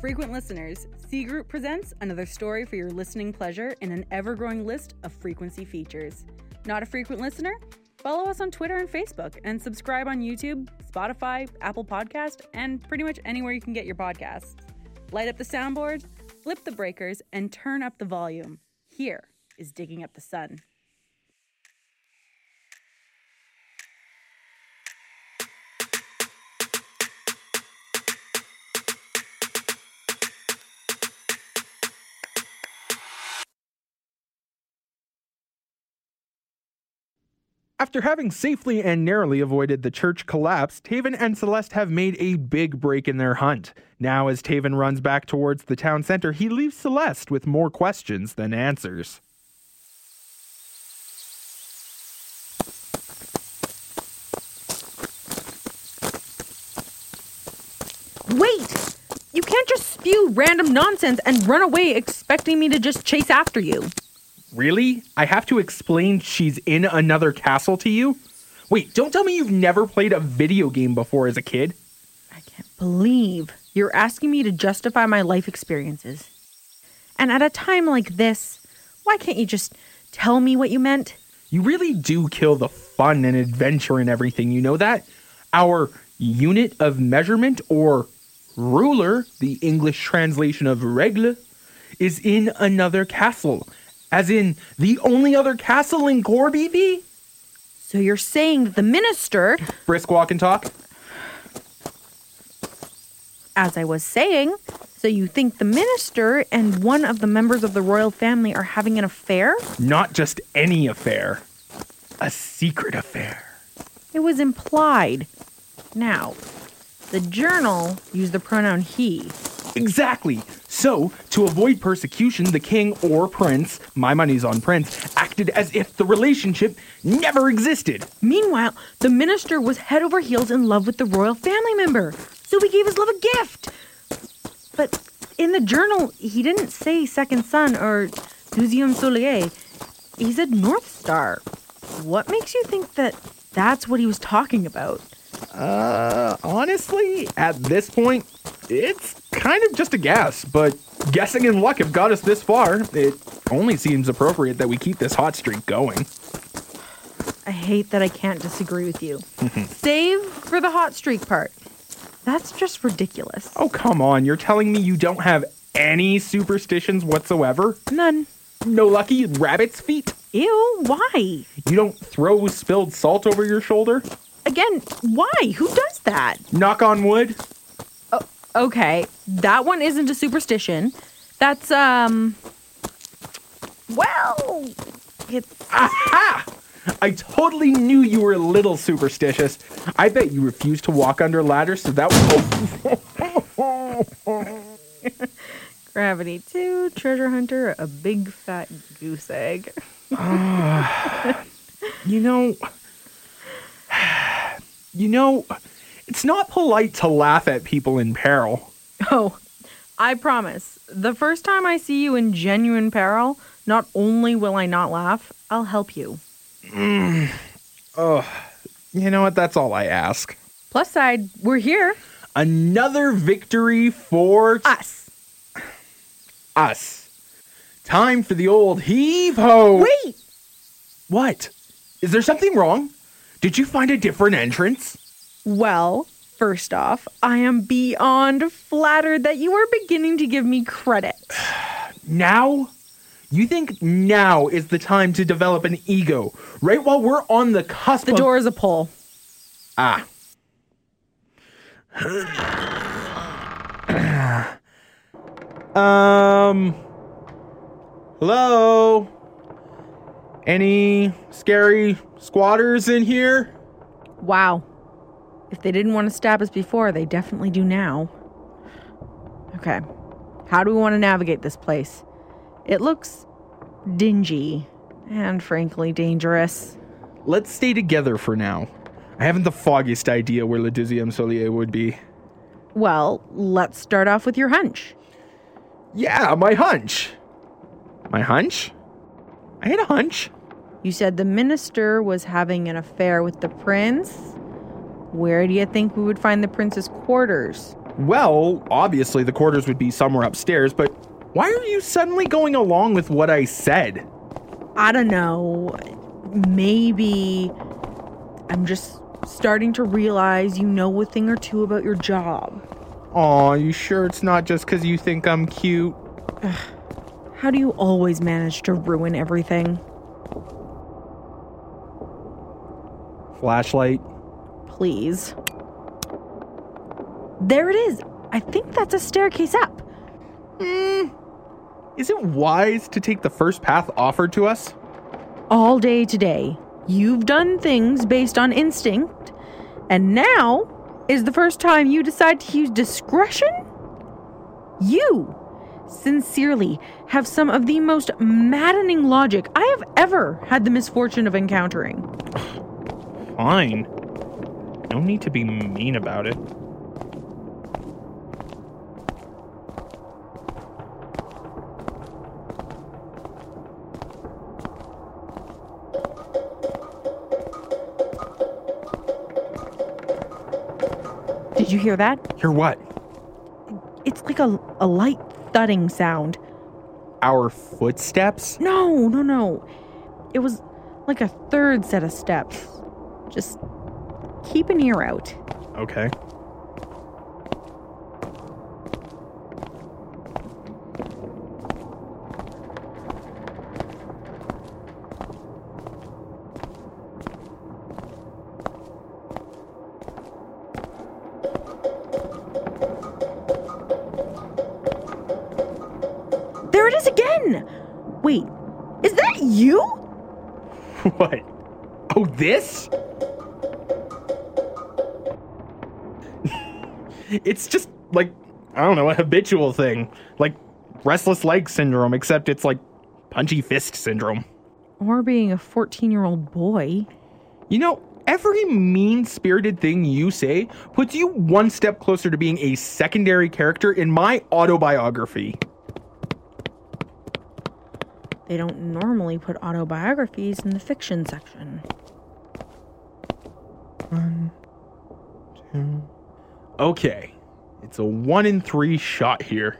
Frequent listeners, C Group presents another story for your listening pleasure in an ever growing list of frequency features. Not a frequent listener? Follow us on Twitter and Facebook and subscribe on YouTube, Spotify, Apple Podcast, and pretty much anywhere you can get your podcasts. Light up the soundboard, flip the breakers, and turn up the volume. Here is Digging Up the Sun. After having safely and narrowly avoided the church collapse, Taven and Celeste have made a big break in their hunt. Now, as Taven runs back towards the town center, he leaves Celeste with more questions than answers. Wait! You can't just spew random nonsense and run away expecting me to just chase after you. Really? I have to explain she's in another castle to you? Wait, don't tell me you've never played a video game before as a kid. I can't believe you're asking me to justify my life experiences. And at a time like this, why can't you just tell me what you meant? You really do kill the fun and adventure and everything, you know that? Our unit of measurement, or ruler, the English translation of regle, is in another castle. As in, the only other castle in Corby So you're saying that the minister, Brisk walk and talk? as I was saying, so you think the minister and one of the members of the royal family are having an affair? Not just any affair, a secret affair. It was implied. Now, the journal used the pronoun he. Exactly. So, to avoid persecution, the king or prince, my money's on prince, acted as if the relationship never existed. Meanwhile, the minister was head over heels in love with the royal family member, so he gave his love a gift. But in the journal, he didn't say second son or deuxième soleil. He said North Star. What makes you think that that's what he was talking about? Uh, honestly, at this point, it's kind of just a guess, but guessing and luck have got us this far. It only seems appropriate that we keep this hot streak going. I hate that I can't disagree with you. Mm-hmm. Save for the hot streak part. That's just ridiculous. Oh, come on. You're telling me you don't have any superstitions whatsoever? None. No lucky rabbit's feet? Ew, why? You don't throw spilled salt over your shoulder? Again, why? Who does that? Knock on wood? Okay, that one isn't a superstition. That's, um. Well, it's. Aha! I totally knew you were a little superstitious. I bet you refused to walk under ladders, so that was. Gravity 2, treasure hunter, a big fat goose egg. you know. You know, it's not polite to laugh at people in peril. Oh, I promise. The first time I see you in genuine peril, not only will I not laugh, I'll help you. Oh, you know what? That's all I ask. Plus side, we're here. Another victory for Us. us. Time for the old heave ho. Wait! What? Is there something wrong? Did you find a different entrance? Well, first off, I am beyond flattered that you are beginning to give me credit. Now? You think now is the time to develop an ego, right while we're on the cusp The of- door is a pull. Ah. um. Hello? Any scary squatters in here? Wow. If they didn't want to stab us before, they definitely do now. Okay. How do we want to navigate this place? It looks dingy and frankly dangerous. Let's stay together for now. I haven't the foggiest idea where Le Deuxième Soleil would be. Well, let's start off with your hunch. Yeah, my hunch. My hunch? I had a hunch. You said the minister was having an affair with the prince. Where do you think we would find the prince's quarters? Well, obviously the quarters would be somewhere upstairs, but why are you suddenly going along with what I said? I don't know. Maybe I'm just starting to realize you know a thing or two about your job. Aw, you sure it's not just because you think I'm cute? How do you always manage to ruin everything? Flashlight. Please. There it is. I think that's a staircase up. Hmm. Is it wise to take the first path offered to us? All day today, you've done things based on instinct, and now is the first time you decide to use discretion? You, sincerely, have some of the most maddening logic I have ever had the misfortune of encountering. Fine. No need to be mean about it. Did you hear that? Hear what? It's like a, a light thudding sound. Our footsteps? No, no, no. It was like a third set of steps. Just keep an ear out. Okay. There it is again! Wait, is that you? What? Oh, this? It's just like, I don't know, a habitual thing. Like restless leg syndrome, except it's like punchy fist syndrome. Or being a 14 year old boy. You know, every mean spirited thing you say puts you one step closer to being a secondary character in my autobiography. They don't normally put autobiographies in the fiction section. Okay, it's a one in three shot here.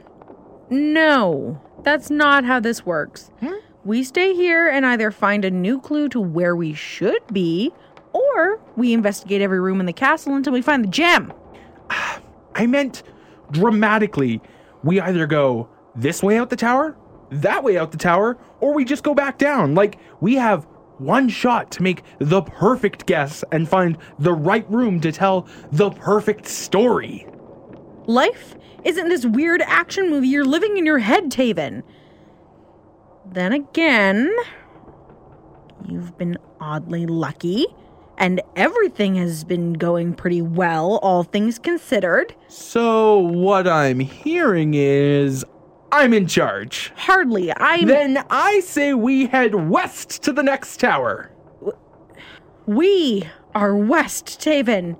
No, that's not how this works. Hmm? We stay here and either find a new clue to where we should be, or we investigate every room in the castle until we find the gem. I meant dramatically. We either go this way out the tower, that way out the tower, or we just go back down. Like, we have one shot to make the perfect guess and find the right room to tell the perfect story. Life isn't this weird action movie you're living in your head, Taven. Then again, you've been oddly lucky, and everything has been going pretty well, all things considered. So, what I'm hearing is I'm in charge. Hardly. I'm. Then I say we head west to the next tower. we are West Taven.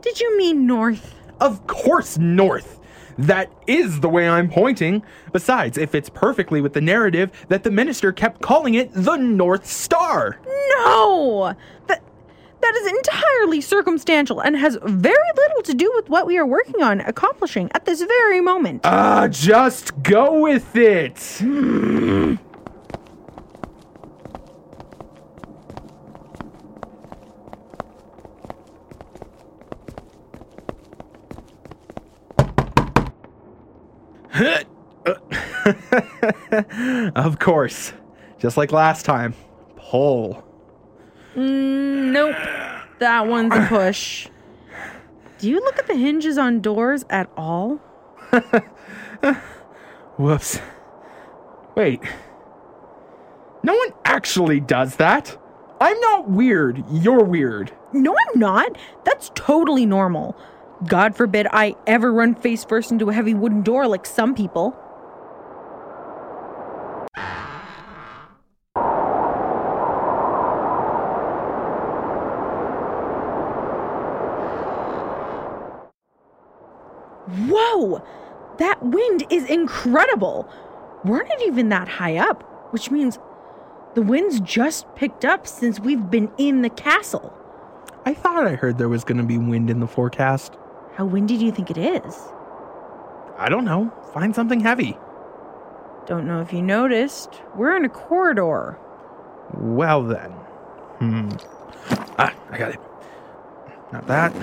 Did you mean North? Of course, north. That is the way I'm pointing. Besides, it fits perfectly with the narrative that the minister kept calling it the North Star. No! That. That is entirely circumstantial and has very little to do with what we are working on accomplishing at this very moment. Ah, just go with it. of course. Just like last time. Pull. Mm, nope. That one's a push. Do you look at the hinges on doors at all? Whoops. Wait. No one actually does that. I'm not weird. You're weird. No, I'm not. That's totally normal. God forbid I ever run face first into a heavy wooden door like some people. Whoa! That wind is incredible! We're not even that high up, which means the wind's just picked up since we've been in the castle. I thought I heard there was going to be wind in the forecast. How windy do you think it is? I don't know. Find something heavy. Don't know if you noticed. We're in a corridor. Well then. Hmm. Ah, I got it. Not that.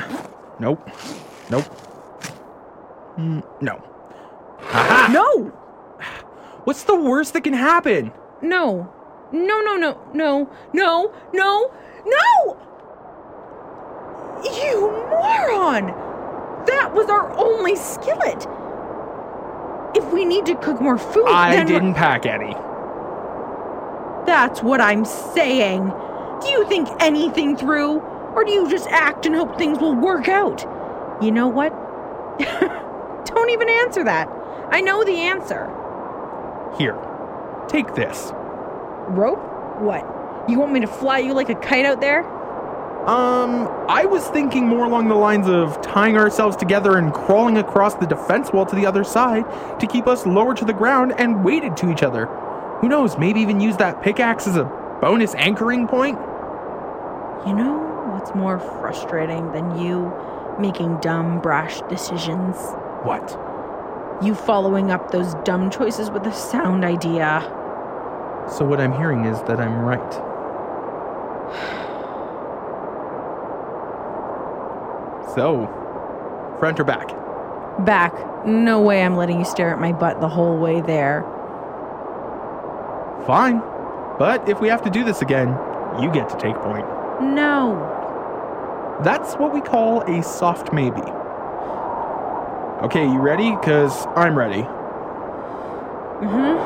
Nope. Nope. Mm, no. Aha! No! What's the worst that can happen? No. No, no, no, no, no, no, no! You moron! That was our only skillet. If we need to cook more food, I didn't pack any. That's what I'm saying. Do you think anything through? Or do you just act and hope things will work out? You know what? Don't even answer that. I know the answer. Here. Take this. Rope? What? You want me to fly you like a kite out there? Um, I was thinking more along the lines of tying ourselves together and crawling across the defense wall to the other side to keep us lower to the ground and weighted to each other. Who knows, maybe even use that pickaxe as a bonus anchoring point? You know what's more frustrating than you making dumb, brash decisions? What? You following up those dumb choices with a sound idea. So, what I'm hearing is that I'm right. So, front or back? Back. No way I'm letting you stare at my butt the whole way there. Fine. But if we have to do this again, you get to take point. No. That's what we call a soft maybe. Okay, you ready? Because I'm ready. Mm-hmm.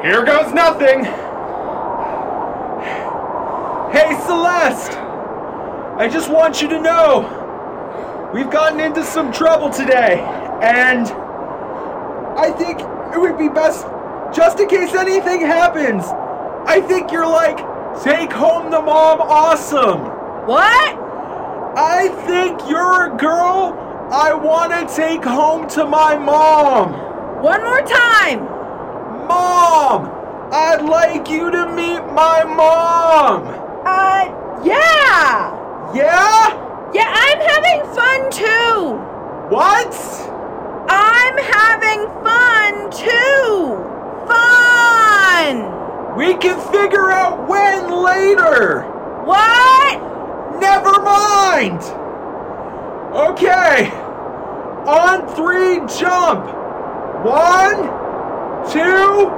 Here goes nothing! Hey, Celeste! I just want you to know we've gotten into some trouble today, and I think it would be best, just in case anything happens, I think you're like, take home the mom awesome! What? I think you're a girl I want to take home to my mom! One more time. Mom! I'd like you to meet my mom! Uh, yeah. Yeah? Yeah, I'm having fun too. What? I'm having fun too. Fun. We can figure out when later! What? Never mind! Okay. On three, jump! One, two,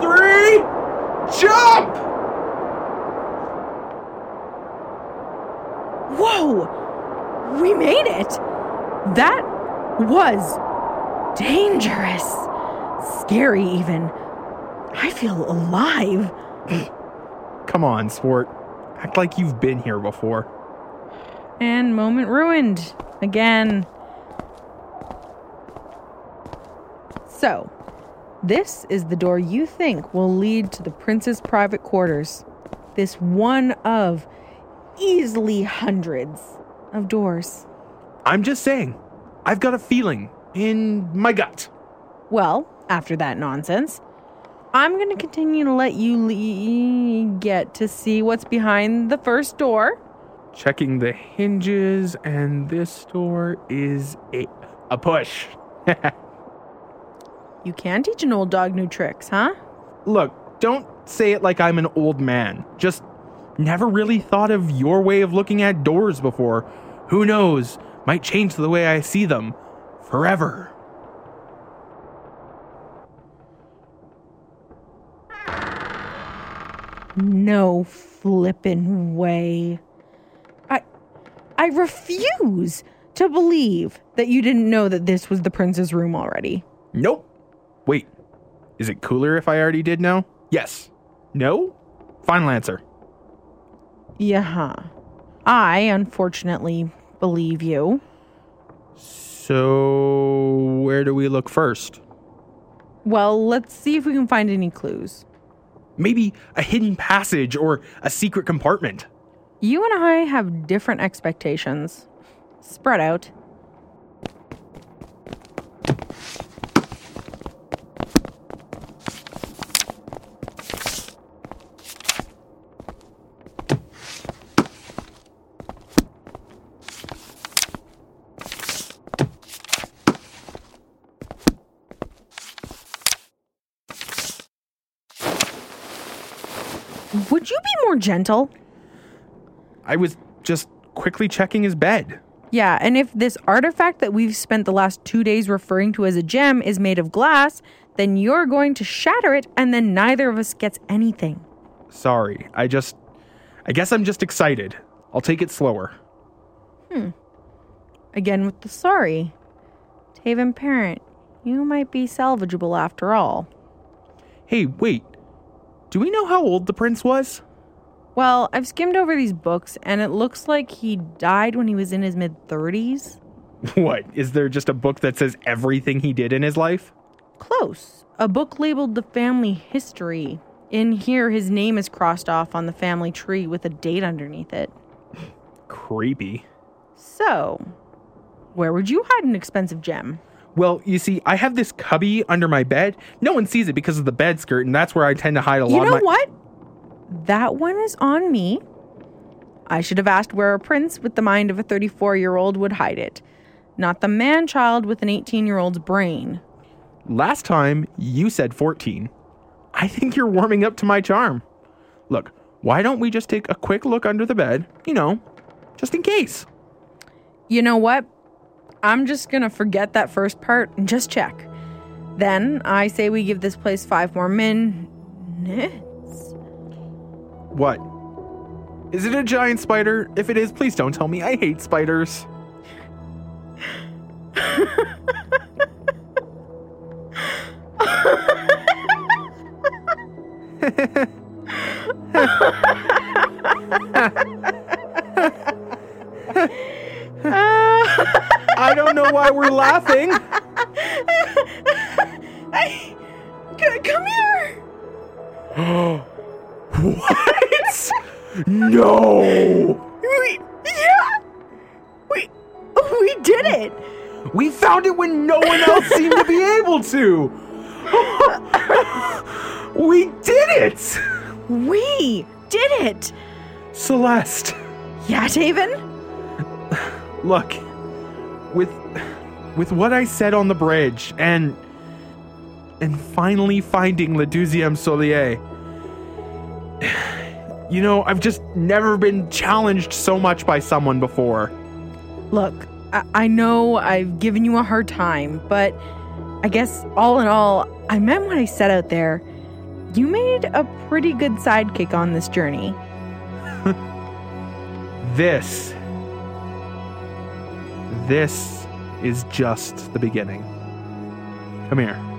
three, jump! Whoa! We made it! That was dangerous. Scary, even. I feel alive. Come on, sport. Act like you've been here before. And moment ruined. Again. So, this is the door you think will lead to the prince's private quarters. This one of easily hundreds of doors. I'm just saying, I've got a feeling in my gut. Well, after that nonsense, I'm going to continue to let you le- get to see what's behind the first door. Checking the hinges, and this door is a, a push. You can teach an old dog new tricks, huh? Look, don't say it like I'm an old man. Just never really thought of your way of looking at doors before. Who knows? Might change the way I see them forever. No flippin' way. I refuse to believe that you didn't know that this was the prince's room already. Nope. Wait, is it cooler if I already did know? Yes. No? Final answer. Yeah. I unfortunately believe you. So, where do we look first? Well, let's see if we can find any clues. Maybe a hidden passage or a secret compartment. You and I have different expectations. Spread out. Would you be more gentle? I was just quickly checking his bed. Yeah, and if this artifact that we've spent the last two days referring to as a gem is made of glass, then you're going to shatter it, and then neither of us gets anything. Sorry, I just. I guess I'm just excited. I'll take it slower. Hmm. Again with the sorry. Taven Parent, you might be salvageable after all. Hey, wait. Do we know how old the prince was? Well, I've skimmed over these books, and it looks like he died when he was in his mid 30s. What? Is there just a book that says everything he did in his life? Close. A book labeled The Family History. In here, his name is crossed off on the family tree with a date underneath it. Creepy. So, where would you hide an expensive gem? Well, you see, I have this cubby under my bed. No one sees it because of the bed skirt, and that's where I tend to hide a lot You of know my. what? That one is on me. I should have asked where a prince with the mind of a 34 year old would hide it, not the man child with an 18 year old's brain. Last time, you said 14. I think you're warming up to my charm. Look, why don't we just take a quick look under the bed? You know, just in case. You know what? I'm just gonna forget that first part and just check. Then I say we give this place five more minutes. Eh? What? Is it a giant spider? If it is, please don't tell me. I hate spiders. I don't know why we're laughing. Hey, c- come here. No! We, yeah, we, we did it. We found it when no one else seemed to be able to! we did it! We did it. Celeste, Yeah, Taven. look, with with what I said on the bridge and and finally finding Le Deuxième Soleil, you know, I've just never been challenged so much by someone before. Look, I, I know I've given you a hard time, but I guess all in all, I meant what I said out there. You made a pretty good sidekick on this journey. This. This is just the beginning. Come here.